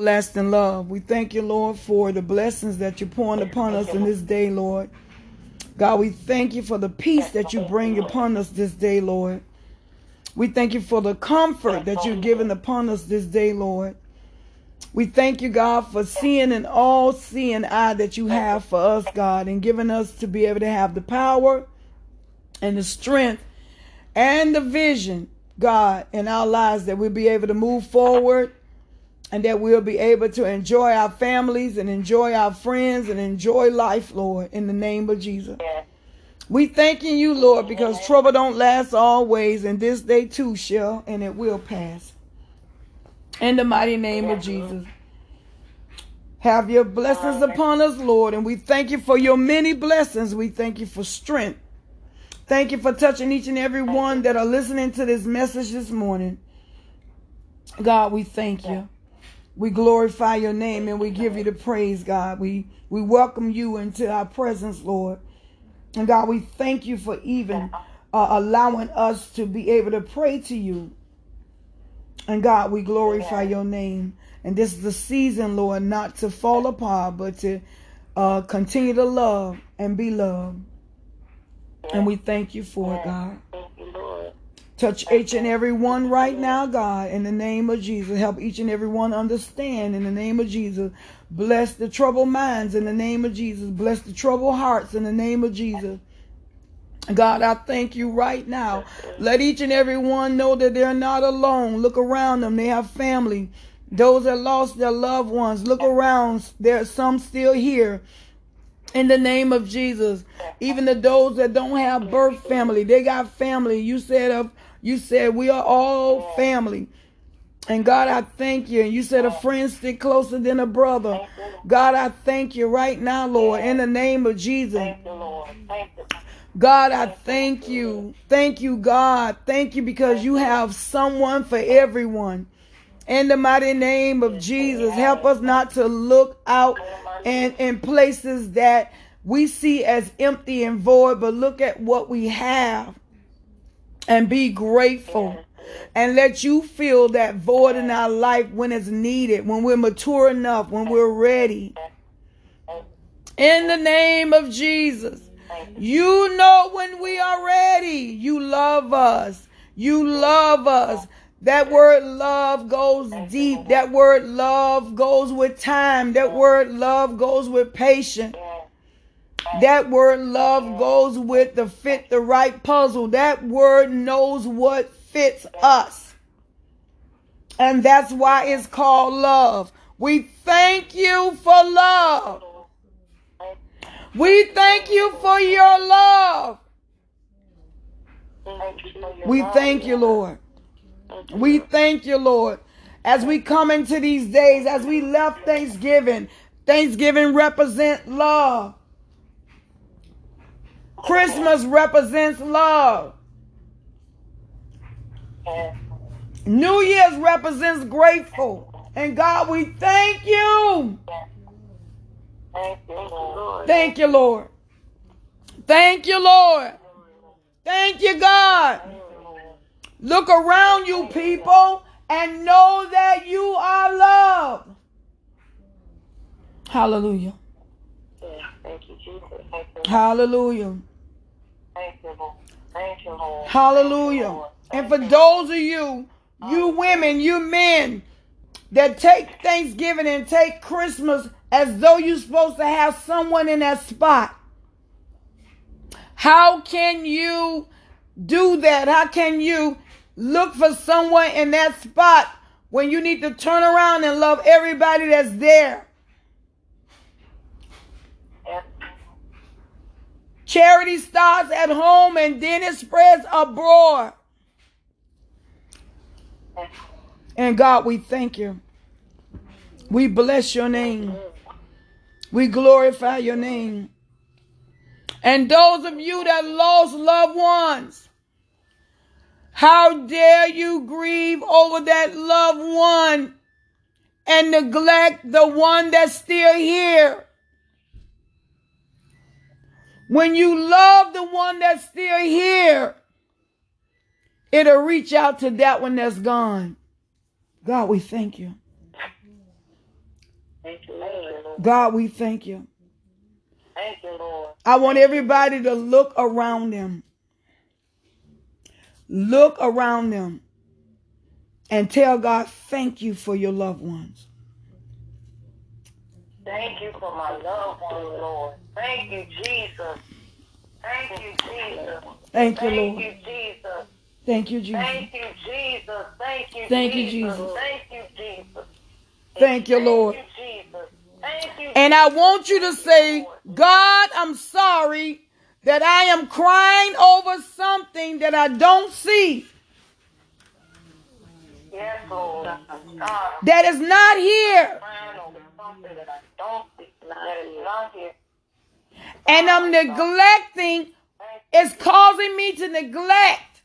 lasting love. We thank you, Lord, for the blessings that you're pouring upon us in this day, Lord. God, we thank you for the peace that you bring upon us this day, Lord. We thank you for the comfort that you're giving upon us this day, Lord. We thank you, God, for seeing an all seeing eye that you have for us, God, and giving us to be able to have the power and the strength and the vision, God, in our lives that we'll be able to move forward and that we'll be able to enjoy our families and enjoy our friends and enjoy life, Lord, in the name of Jesus. We thanking you, Lord, because trouble don't last always, and this day too shall, and it will pass. In the mighty name of Jesus. Have your blessings upon us, Lord, and we thank you for your many blessings. We thank you for strength. Thank you for touching each and every one that are listening to this message this morning. God, we thank you. We glorify your name and we give you the praise, God. We we welcome you into our presence, Lord. And God, we thank you for even uh, allowing us to be able to pray to you. And God, we glorify your name. And this is the season, Lord, not to fall apart, but to uh, continue to love and be loved. And we thank you for it, God. Touch each and every one right now, God, in the name of Jesus. Help each and every one understand in the name of Jesus. Bless the troubled minds in the name of Jesus. Bless the troubled hearts in the name of Jesus. God, I thank you right now. Let each and every one know that they're not alone. Look around them. They have family. Those that lost their loved ones, look around. There's some still here. In the name of Jesus. Even the those that don't have birth family, they got family. You said of you said we are all family. And God, I thank you. And you said a friend stick closer than a brother. God, I thank you right now, Lord, in the name of Jesus. God, I thank you. Thank you, God. Thank you because you have someone for everyone. In the mighty name of Jesus, help us not to look out and in places that we see as empty and void, but look at what we have and be grateful and let you fill that void in our life when it's needed, when we're mature enough, when we're ready. In the name of Jesus, you know when we are ready. You love us. You love us. That word love goes deep. That word love goes with time. That word love goes with patience. That word love goes with the fit the right puzzle. That word knows what fits us. And that's why it's called love. We thank you for love. We thank you for your love. We thank you, Lord. We thank you, Lord. As we come into these days, as we left Thanksgiving, Thanksgiving represents love. Christmas represents love. New Year's represents grateful. And God, we thank you. Thank you, Lord. Thank you, Lord. Thank you, God. Look around you, people, and know that you are loved. Hallelujah. Thank you, Jesus. Hallelujah. Thank you, Lord. Thank you, Lord. Hallelujah. And for those of you, you women, you men that take Thanksgiving and take Christmas as though you're supposed to have someone in that spot. How can you do that? How can you look for someone in that spot when you need to turn around and love everybody that's there? Charity starts at home and then it spreads abroad. And God, we thank you. We bless your name. We glorify your name. And those of you that lost loved ones, how dare you grieve over that loved one and neglect the one that's still here? When you love the one that's still here, it'll reach out to that one that's gone. God, we thank you. Thank you, Lord. God, we thank you. Thank you, Lord. I want everybody to look around them. Look around them and tell God, thank you for your loved ones. Thank you for my loved ones, Lord. Thank you, Jesus. Thank you, Jesus. Thank you, Thank Lord. you, Jesus. Thank you, Jesus. Thank you, Jesus. Thank you, Thank you, Jesus. Thank you, Jesus. Thank you, Lord. Thank you, Jesus. And I want you to say, God, I'm sorry that I am crying over something that I don't see, Yes, Lord. That is not here, and I'm neglecting, it's causing me to neglect.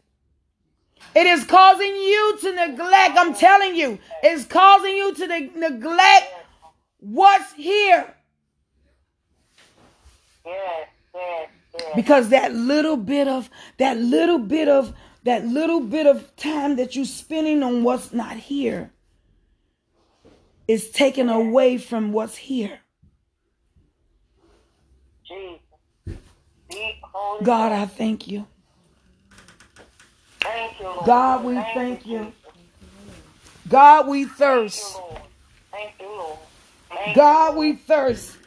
It is causing you to neglect. I'm telling you, it's causing you to ne- neglect what's here. Yes, yes, yes. because that little bit of that little bit of that little bit of time that you're spending on what's not here is taken away from what's here god i thank you Thank you, Lord. God, we thank you. Jesus. god we Thank you, thirst. Thank you, Lord. Thank god we thirst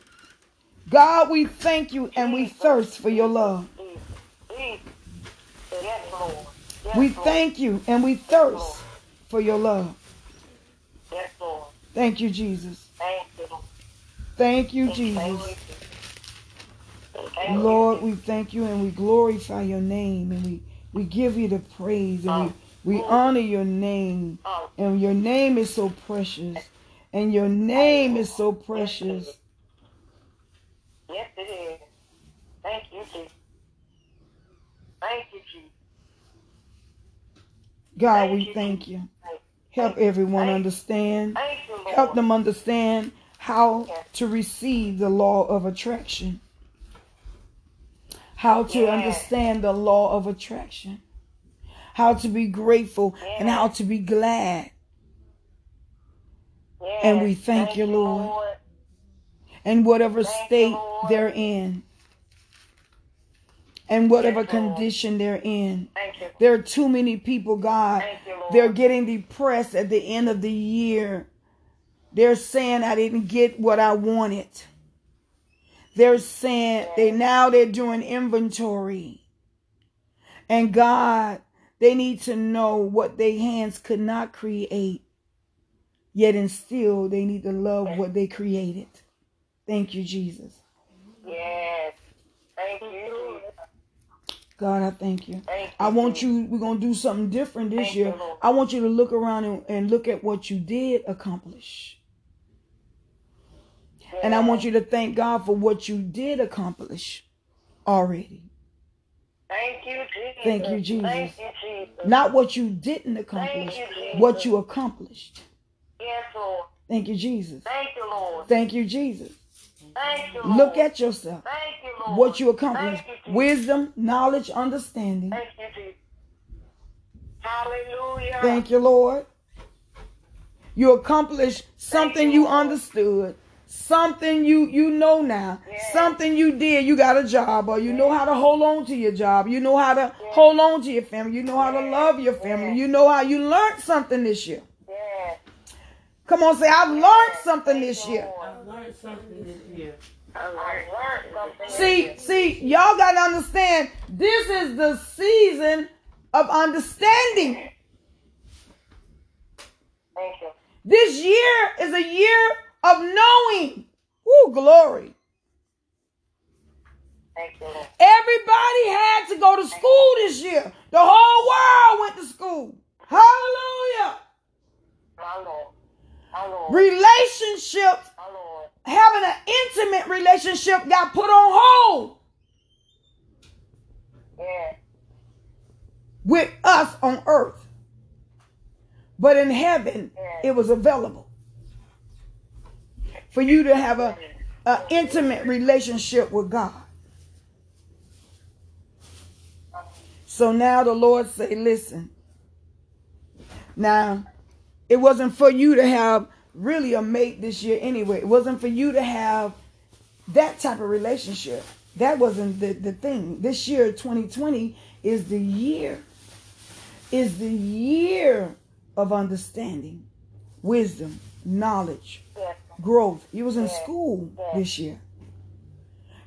god we thank you and we thirst for your love we thank you and we thirst for your love. Thank you jesus Thank you, thank you jesus Lord, we thank you and we glorify your name and we, we give you the praise and we, we oh. honor your name. Oh, And your name is so precious. And your name is so precious. yes, it is. Thank you, Jesus. Thank you, Jesus. God, we thank you. Help everyone understand. Thank you, Lord. Help them understand how to receive the law of attraction. How to understand the law of attraction. How to be grateful and how to be glad. And we thank you, Lord. in whatever state they're in and whatever Yes, condition they're in. Thank you. There are too many people, God. Thank you, Lord. They're getting depressed at the end of the year. They're saying I didn't get what I wanted. They're saying they now they're doing inventory. And God, they need to know what their hands could not create. Yet and still they need to love what they created. Thank you, Jesus. Yes. Thank you. God, I thank you. Thank you. I want Jesus. you, we're going to do something different this year. you, I want you to look around and, and look at what you did accomplish. And I want you to thank God for what you did accomplish already. Thank you, Jesus. Thank you, Jesus. Thank you, Jesus. Not what you didn't accomplish, you, what you accomplished. Yes, Lord. Thank you, Jesus. Thank you, Lord. Thank you, Jesus. You, Look at yourself. Thank you, Lord. What you accomplished. You, Wisdom, knowledge, understanding. Thank you. Hallelujah. Thank you, Lord. You accomplished something you understood, something you you know now, Yes. something you did. You got a job, or you know how to hold on to your job. You know how to hold on to your family. You know how to love your family. Yes. You know how you learned something this year. Yes. Come on, say I've learned something this year. Lord. I learned something this year. I learned something. this See, see, y'all got to understand. This is the season of understanding. Thank you. This year is a year of knowing. Woo, glory. Thank you, Everybody had to go to school this year. The whole world went to school. Hallelujah. Relationships, having an intimate relationship got put on hold Yes. with us on earth. But in heaven, it was available for you to have a, a intimate relationship with God. So now the Lord say, listen. Now, it wasn't for you to have really a mate this year anyway. It wasn't for you to have that type of relationship. That wasn't the, the thing. This year, 2020, is the year, is the year of understanding, wisdom, knowledge, Yes. growth. You was in school this year.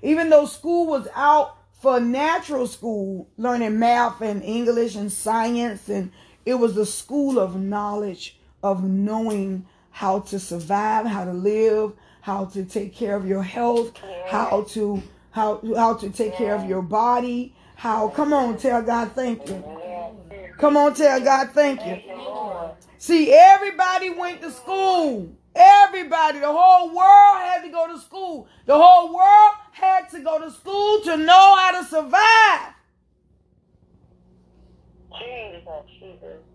Even though school was out for natural school, learning math and English and science, and it was the school of knowledge, of knowing how to survive, how to live, how to take care of your health, how to how how to take care of your body. How come on, tell God thank you. Come on, tell God thank you. See, everybody went to school. Everybody, the whole world had to go to school. The whole world had to go to school to know how to survive. Jesus, Jesus.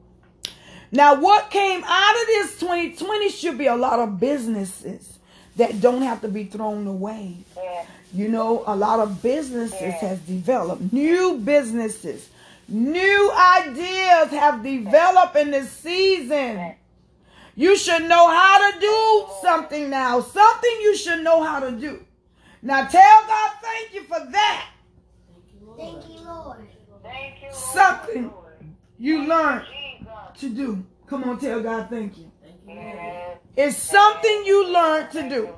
Now, what came out of this 2020 should be a lot of businesses that don't have to be thrown away. Yes. You know, a lot of businesses has developed. New businesses, new ideas have developed in this season. You should know how to do something now. Something you should know how to do. Now tell God thank you for that. Thank you, Lord. Thank you, Lord. Something you learned To do. Come on, tell God thank you. Yes. It's something you learned to do.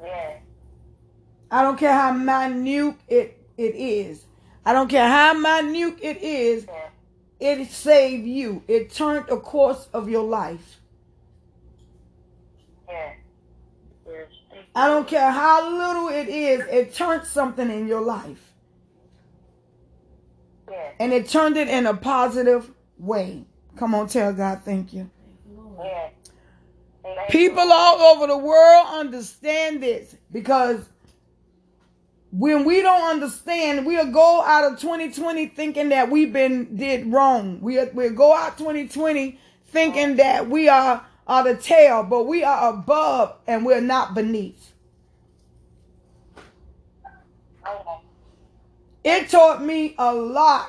Yes. I don't care how minute it, it is. I don't care how minute it is. Yes. It saved you. It turned the course of your life. Yes. I don't care how little it is. It turned something in your life. Yes. And it turned it in a positive way. Come on, tell God thank you. Yes. Thank People all over the world understand this because when we don't understand, we'll go out of 2020 thinking that we've been did wrong. We we'll go out 2020 thinking that we are are the tail, but we are above and we're not beneath. It taught me a lot.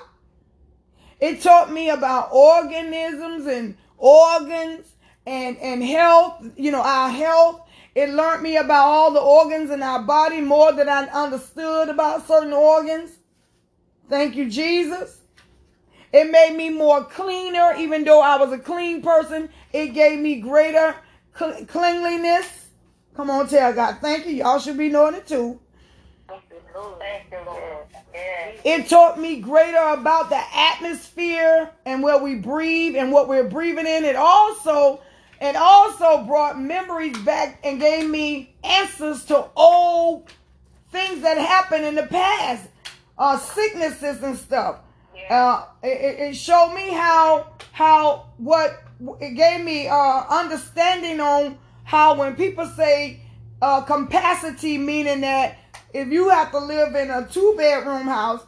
It taught me about organisms and organs and, and health, you know, our health. It learned me about all the organs in our body more than I understood about certain organs. Thank you, Jesus. It made me more cleaner, even though I was a clean person. It gave me greater cl- cleanliness. Come on, tell God, thank you. Y'all should be knowing it too. Thank you, Lord. Thank you, Lord. Yes. It taught me greater about the atmosphere and where we breathe and what we're breathing in. It also it also brought memories back and gave me answers to old things that happened in the past, uh, sicknesses and stuff. Uh, it, it- showed me how how what it gave me uh, understanding on how when people say uh, capacity, meaning that if you have to live in a two bedroom house,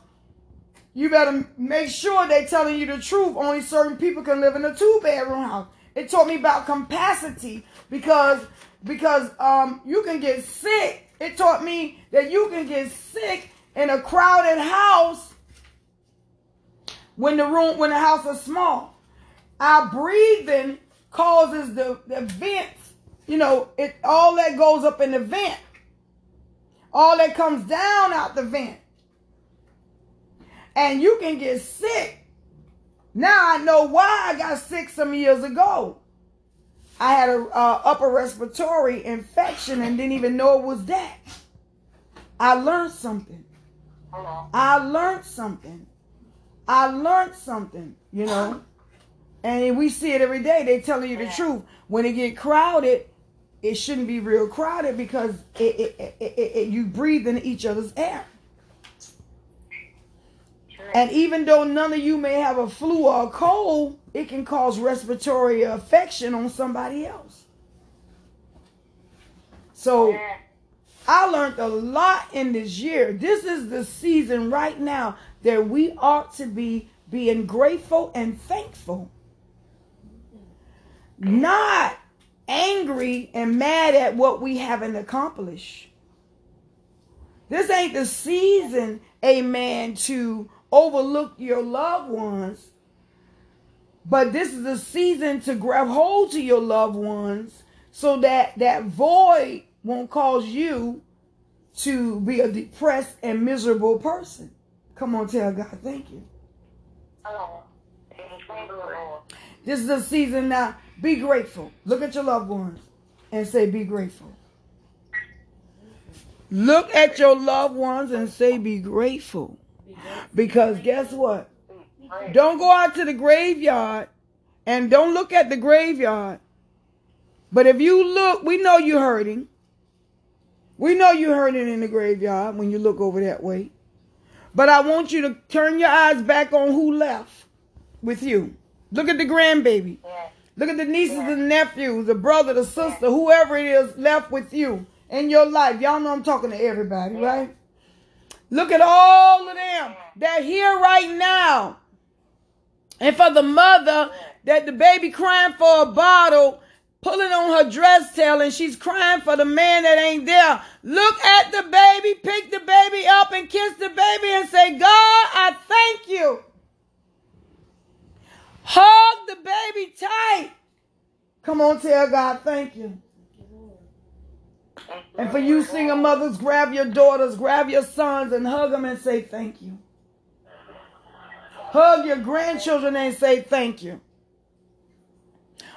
you better make sure they're telling you the truth. Only certain people can live in a two bedroom house. It taught me about capacity because because um you can get sick. It taught me that you can get sick in a crowded house when the room when the house is small. Our breathing causes the, the vents, you know, it all that goes up in the vent. All that comes down out the vent. And you can get sick. Now I know why I got sick some years ago. I had a uh, upper respiratory infection and didn't even know it was that. I learned something. I learned something. I learned something, you know. And we see it every day. They telling you the truth. When it get crowded, it shouldn't be real crowded because it, it, it, you breathe in each other's air. And even though none of you may have a flu or a cold, it can cause respiratory affection on somebody else. So I learned a lot in this year. This is the season right now that we ought to be being grateful and thankful. Not angry and mad at what we haven't accomplished. This ain't the season, amen, to overlook your loved ones. But this is the season to grab hold to your loved ones so that that void won't cause you to be a depressed and miserable person. Come on, tell God, thank you. Oh, thank you, This is a season now. Be grateful. Look at your loved ones and say, Be grateful. Look at your loved ones and say, Be grateful. Because guess what? Don't go out to the graveyard and don't look at the graveyard. But if you look, we know you're hurting. We know you're hurting in the graveyard when you look over that way. But I want you to turn your eyes back on who left with you. Look at the grandbaby. Look at the nieces and nephews, the brother, the sister, whoever it is left with you in your life. Y'all know I'm talking to everybody, right? Look at all of them. They're here right now. And for the mother that the baby crying for a bottle, pulling on her dress tail, and she's crying for the man that ain't there. Look at the baby, pick the baby up, and kiss the baby and say, God, I thank you. Hug the baby tight. Come on, tell God, thank you. And for you single mothers, grab your daughters, grab your sons, and hug them and say thank you. Hug your grandchildren and say thank you.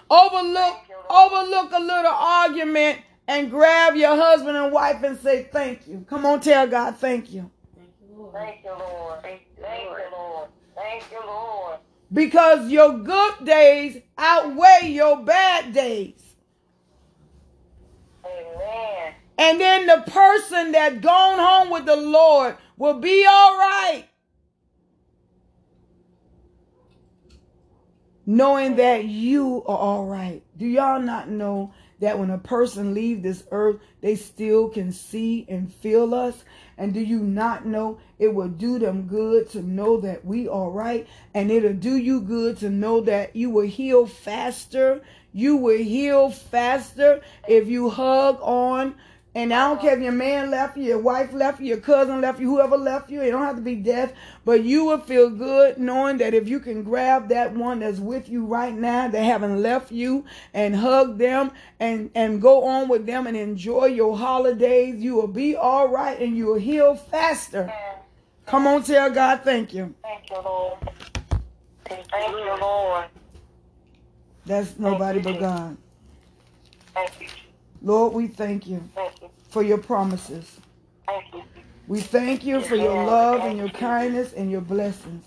Overlook, overlook a little argument and grab your husband and wife and say thank you. Come on, tell God thank you. Thank you, Lord. Thank you, Lord. Thank you, Lord. Thank you, Lord. Because your good days outweigh your bad days. Amen. And then the person that gone home with the Lord will be all right. Knowing that you are all right. Do y'all not know that when a person leave this earth, they still can see and feel us? And do you not know it will do them good to know that we are right? And it'll do you good to know that you will heal faster. You will heal faster if you hug on. And I don't care if your man left you, your wife left you, your cousin left you, whoever left you, it don't have to be death, but you will feel good knowing that if you can grab that one that's with you right now that haven't left you and hug them and, and go on with them and enjoy your holidays, you will be all right and you will heal faster. Come on, tell God thank you. Thank you, Lord. Thank you, Lord. That's nobody but God. Thank you. Lord, we thank you Thank you. for your promises. Thank you. We thank you for your love and your kindness and your blessings.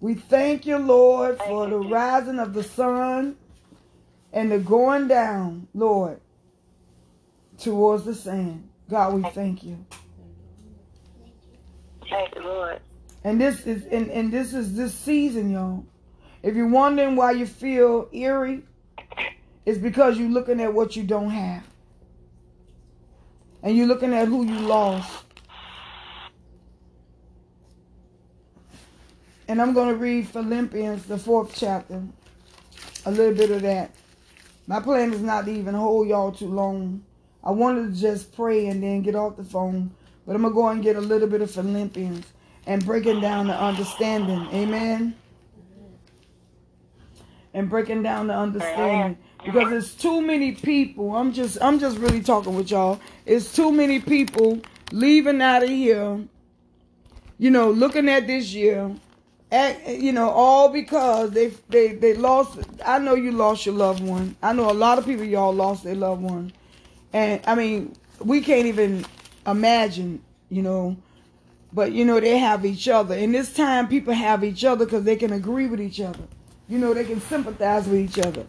We thank you, Lord, for the rising of the sun and the going down, Lord, towards the sand. God, we thank you. Thank you, Lord. And this is and, and this is this season, y'all. If you're wondering why you feel eerie, it's because you're looking at what you don't have. And you're looking at who you lost. And I'm going to read Philippians, the fourth chapter, a little bit of that. My plan is not to even hold y'all too long. I wanted to just pray and then get off the phone. But I'm going to go and get a little bit of Philippians and breaking down the understanding. Amen. And breaking down the understanding. Because it's too many people. I'm just I'm just really talking with y'all. It's too many people leaving out of here, you know, looking at this year. At, you know, all because they they they lost. I know you lost your loved one. I know a lot of people y'all lost their loved one, and I mean we can't even imagine, you know, but you know they have each other. In this time, people have each other because they can agree with each other. You know, they can sympathize with each other.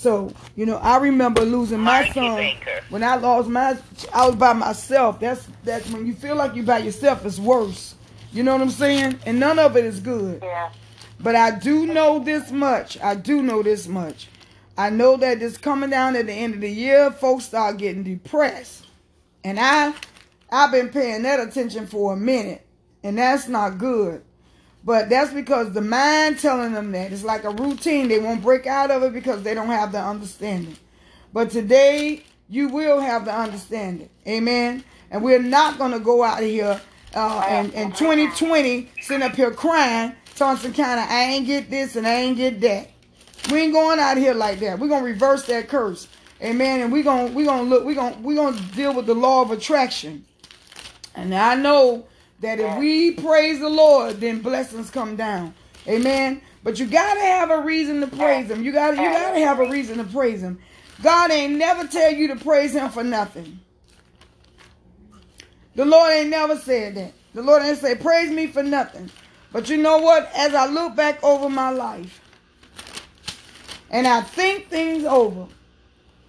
So, you know, I remember losing my son Baker. when I lost my. I was by myself. That's that's when you feel like you're by yourself. It's worse. You know what I'm saying? And none of it is good. Yeah. But I do know this much. I do know this much. I know that it's coming down at the end of the year, folks start getting depressed. And I I've been paying that attention for a minute. And that's not good. But that's because the mind telling them that. It's like a routine. They won't break out of it because they don't have the understanding. But today you will have the understanding. Amen. And we're not gonna go out of here uh, and, and 2020 sitting up here crying, Thompson County, I ain't get this and I ain't get that. We ain't going out here like that. We're gonna reverse that curse. Amen. And we're gonna we're gonna look, we're gonna we're gonna deal with the law of attraction. And I know that if we praise the Lord, then blessings come down. Amen. But you gotta have a reason to praise him. You gotta you gotta have a reason to praise him. God ain't never tell you to praise him for nothing. The Lord ain't never said that. The Lord ain't say, praise me for nothing. But you know what? As I look back over my life and I think things over,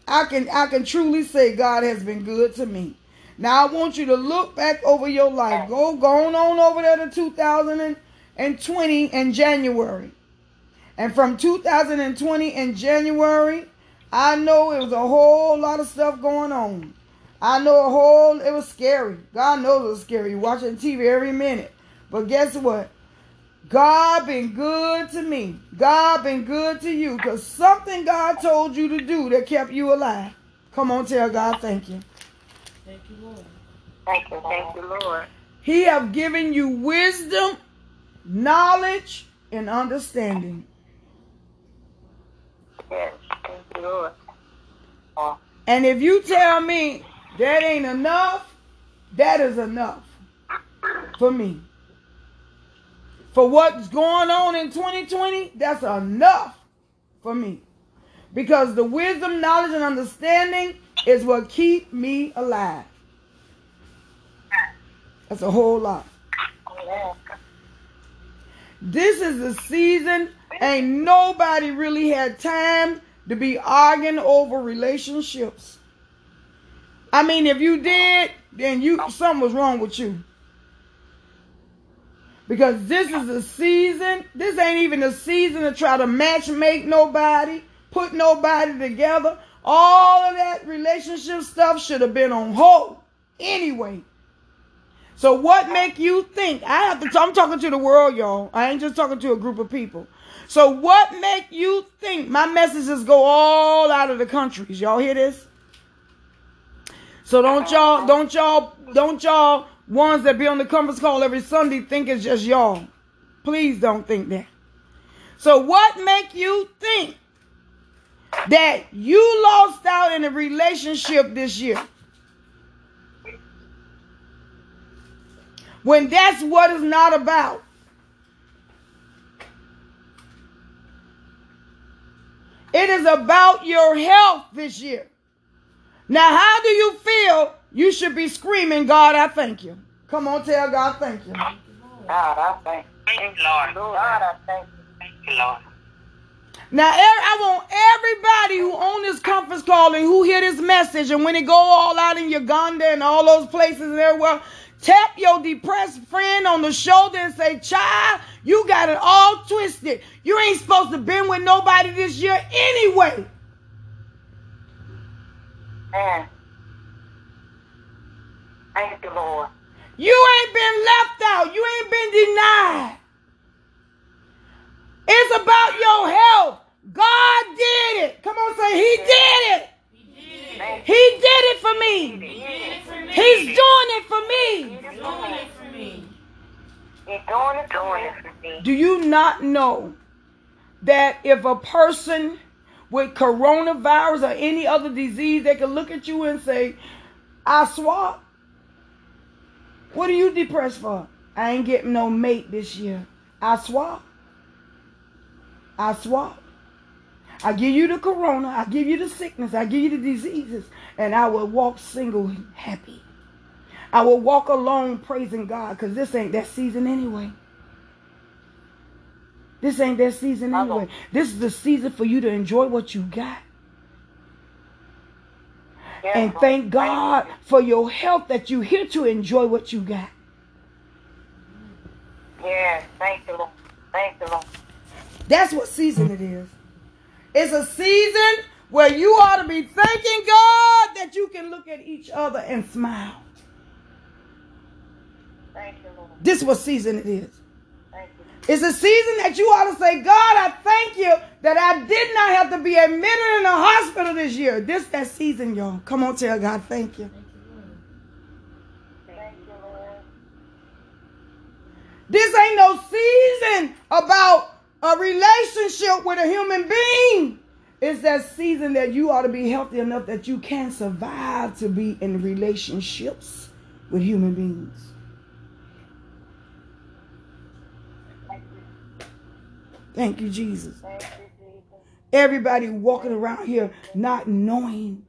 I can I can truly say God has been good to me. Now I want you to look back over your life. Go going on over there to 2020 in January. And from 2020 in January, I know it was a whole lot of stuff going on. I know a whole, it was scary. God knows it was scary. You're watching TV every minute. But guess what? God been good to me. God been good to you because something God told you to do that kept you alive. Come on, tell God thank you. Thank you, Lord. Thank you, thank you, Lord. He have given you wisdom, knowledge, and understanding. Yes, thank you, Lord. Oh, And if you tell me that ain't enough, that is enough for me. For what's going on in 2020, that's enough for me. Because the wisdom, knowledge, and understanding is what keep me alive. That's a whole lot. This is the season. Ain't nobody really had time to be arguing over relationships. I mean, if you did, then you something was wrong with you. Because this is a season. This ain't even a season to try to match make nobody, put nobody together. All of that relationship stuff should have been on hold anyway. So what make you think? I have to. I'm talking to the world, y'all. I ain't just talking to a group of people. So what make you think my messages go all out of the countries? Y'all hear this? So don't y'all, don't y'all, don't y'all ones that be on the conference call every Sunday think it's just y'all. Please don't think that. So what make you think that you lost out in a relationship this year? When that's what it's not about. It is about your health this year. Now, how do you feel? You should be screaming, God, I thank you. Come on, tell God, thank you. God, I thank you. Thank you, Lord. God, I thank you. Thank you, Lord. Now, er, I want everybody who on this conference call and who hear this message, and when it go all out in Uganda and all those places and everywhere, tap your depressed friend on the shoulder and say, "Child, you got it all twisted. You ain't supposed to been with nobody this year anyway." Man. Thank you, Lord. You ain't been left out. You ain't been denied. It's about your health. God did it. Come on, say He did it. He did it for me. He's doing it for me. He's doing it for me. He's doing it, doing it for me. Do you not know that if a person with coronavirus or any other disease, they can look at you and say, I swap. What are you depressed for? I ain't getting no mate this year. I swap. I swap. I give you the corona, I give you the sickness, I give you the diseases, and I will walk single happy. I will walk alone praising God because this ain't that season anyway. This ain't that season anyway. This is the season for you to enjoy what you got. And thank God for your health that you're here to enjoy what you got. Yeah, thank you, Lord. Thank you, Lord. That's what season it is. It's a season where you ought to be thanking God that you can look at each other and smile. Thank you, Lord. This is what season it is. Thank you. It's a season that you ought to say, God, I thank you that I did not have to be admitted in a hospital this year. This that season, y'all. Come on, tell God, thank you. Thank you, Lord. This ain't no season about a relationship with a human being. It's that season that you ought to be healthy enough that you can survive to be in relationships with human beings. Thank you, Jesus. Thank you, Jesus. Everybody walking around here not knowing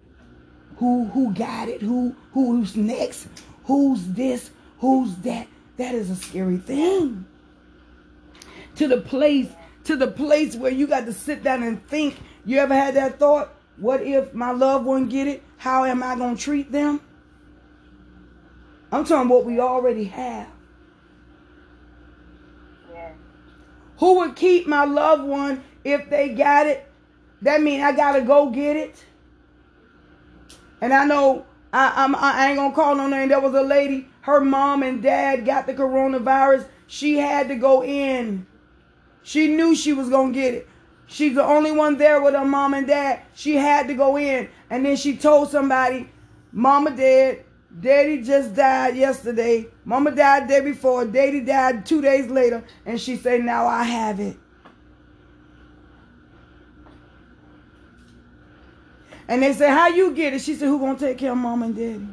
who who got it, who who's next, who's this, who's that. That is a scary thing. To the place, to the place where you got to sit down and think. You ever had that thought? What if my loved one get it? How am I gonna treat them? I'm talking what we already have. Yes. Who would keep my loved one if they got it? That mean I gotta go get it. And I know I, I'm, I ain't gonna call no name. There was a lady. Her mom and dad got the coronavirus. She had to go in. She knew she was gonna get it. She's the only one there with her mom and dad. She had to go in, and then she told somebody, "Mama dead. Daddy just died yesterday. Mama died day before. Daddy died two days later." And she said, "Now I have it." And they said, "How you get it?" She said, "Who gonna take care of mom and daddy?"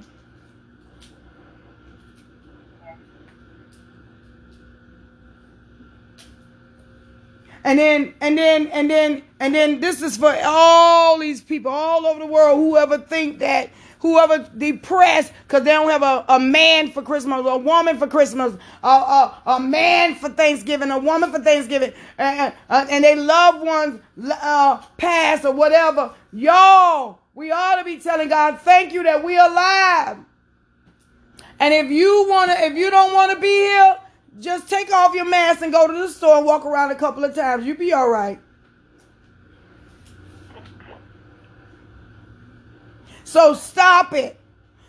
And then, and then, and then, and then this is for all these people all over the world who ever think that, whoever depressed because they don't have a, a man for Christmas, a woman for Christmas, a, a, a man for Thanksgiving, a woman for Thanksgiving, and, and they loved ones uh, or whatever. Y'all, we ought to be telling God, thank you that we're alive. And if you wanna, if you don't wanna be here, just take off your mask and go to the store and walk around a couple of times. You'll be all right. So stop it.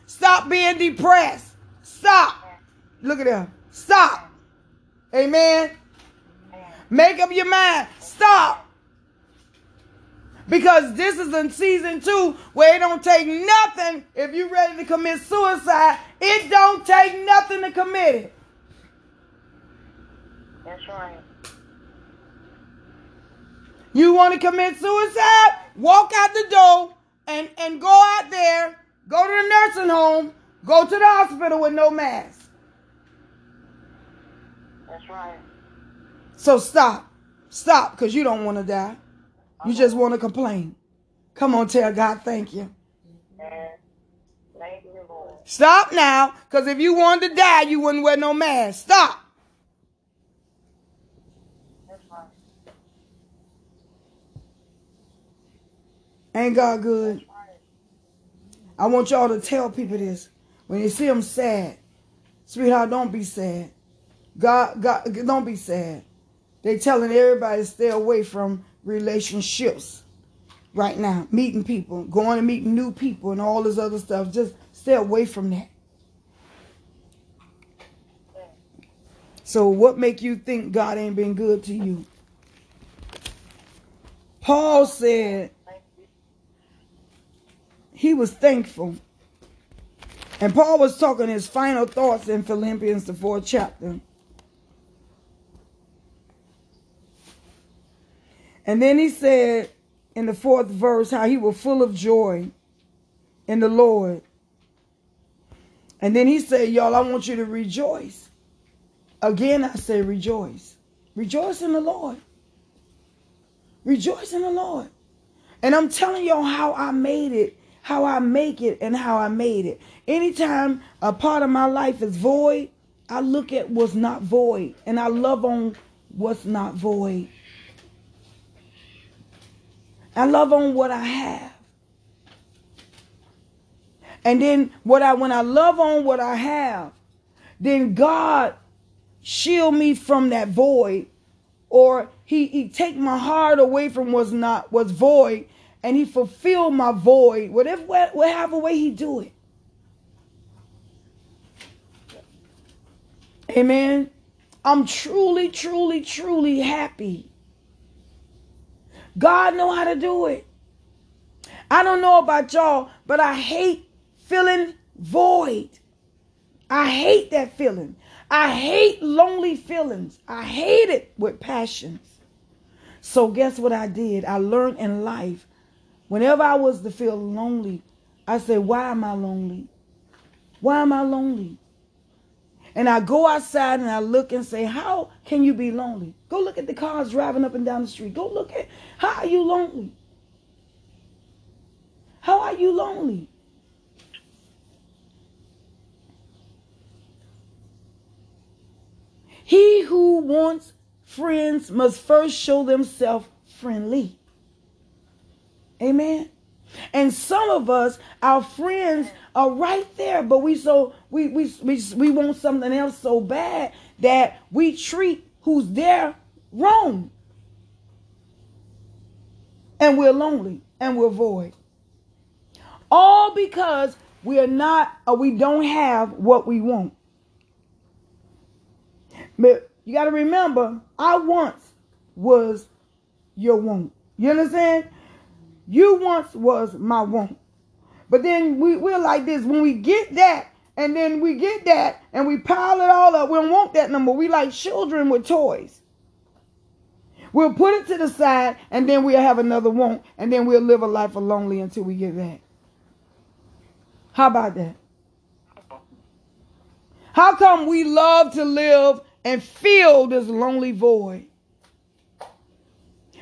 Stop being depressed. Stop. Look at them. Stop. Amen. Make up your mind. Stop. Because this is in season two where it don't take nothing if you're ready to commit suicide. It don't take nothing to commit it. That's right. You want to commit suicide? Walk out the door and, and go out there, go to the nursing home, go to the hospital with no mask. That's right. So stop. Stop because you don't want to die. You just want to complain. Come on, tell God thank you. Thank you, Lord. Stop now because if you wanted to die, you wouldn't wear no mask. Stop. Ain't God good? I want y'all to tell people this. When you see them sad, sweetheart, don't be sad. God, God, don't be sad. They telling everybody to stay away from relationships right now. Meeting people, going and meeting new people and all this other stuff. Just stay away from that. So what make you think God ain't been good to you? Paul said. He was thankful. And Paul was talking his final thoughts in Philippians, the fourth chapter. And then he said in the fourth verse how he was full of joy in the Lord. And then he said, Y'all, I want you to rejoice. Again, I say rejoice. Rejoice in the Lord. Rejoice in the Lord. And I'm telling y'all how I made it, how I make it, and how I made it. Anytime a part of my life is void, I look at what's not void and I love on what's not void. I love on what I have. And then what I when I love on what I have, then God shield me from that void or he he take my heart away from what's not what's void and he fulfilled my void. Whatever whatever way he do it. Amen? I'm truly truly truly happy. God know how to do it. I don't know about y'all but i hate feeling void. I hate that feeling. I hate lonely feelings. I hate it with passions. So guess what I did? I learned in life, whenever I was to feel lonely, I say, why am I lonely? Why am I lonely? And I go outside and I look and say, How can you be lonely? Go look at the cars driving up and down the street. Go look at how are you lonely? How are you lonely? He who wants friends must first show themselves friendly. Amen. And some of us, our friends are right there, but we so we we we, we want something else so bad that we treat who's there wrong. And we're lonely and we're void. All because we are not or we don't have what we want. But you got to remember, I once was your want. You understand? You once was my want. But then we, we're like this when we get that, and then we get that, and we pile it all up. We don't want that number. We like children with toys. We'll put it to the side, and then we'll have another want, and then we'll live a life of lonely until we get that. How about that? How come we love to live and fill this lonely void?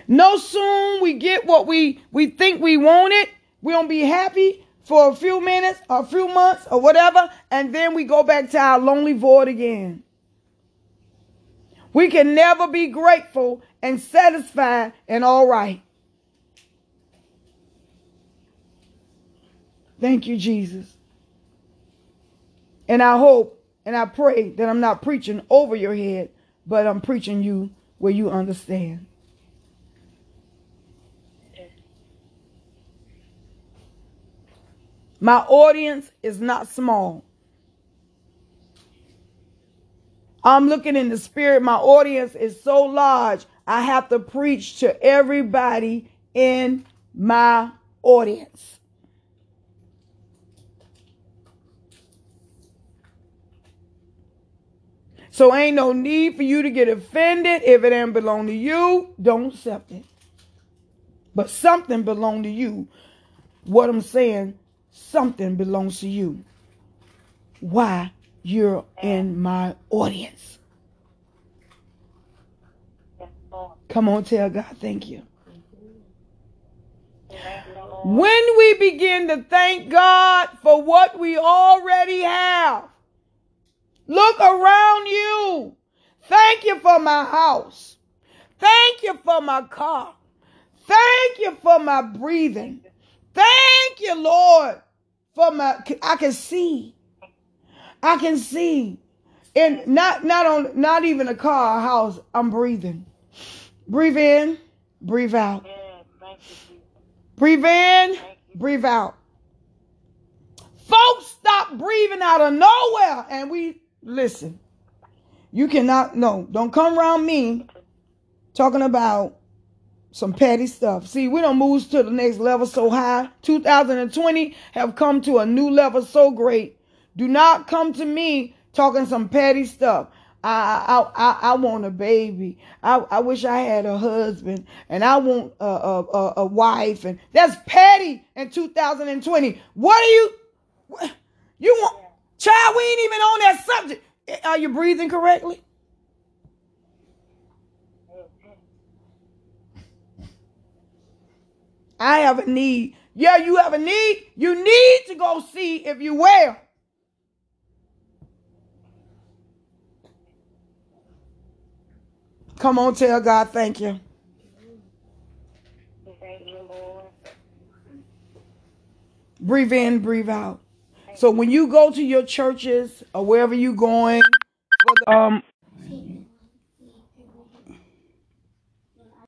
No soon we get what we, we think we wanted, we don't be happy for a few minutes, a few months, or whatever, and then we go back to our lonely void again. We can never be grateful and satisfied and all right. Thank you, Jesus. And I hope and I pray that I'm not preaching over your head, but I'm preaching you where you understand. My audience is not small. I'm looking in the spirit. My audience is so large. I have to preach to everybody in my audience. So ain't no need for you to get offended. If it ain't belong to you, don't accept it. But something belong to you. What I'm saying, something belongs to you. Why you're in my audience. Come on, tell God thank you. When we begin to thank God for what we already have, look around you. Thank you for my house. Thank you for my car. Thank you for my breathing. Thank you, Lord, for my I can see. I can see. And not not on not even a car, a house, I'm breathing. Breathe in, breathe out. Breathe in, breathe out. Folks stop breathing out of nowhere and we listen. You cannot no, don't come around me talking about some petty stuff. See, we don't move to the next level so high. 2020 have come to a new level so great. Do not come to me talking some petty stuff. I I I, I want a baby. I, I wish I had a husband, and I want a, a, a wife, and that's petty in 2020. What are you? You want? Child, we ain't even on that subject. Are you breathing correctly? I have a need. Yeah, you have a need. You need to go see if you well. Come on, tell God thank you. Breathe in, breathe out. So when you go to your churches or wherever you're going for the um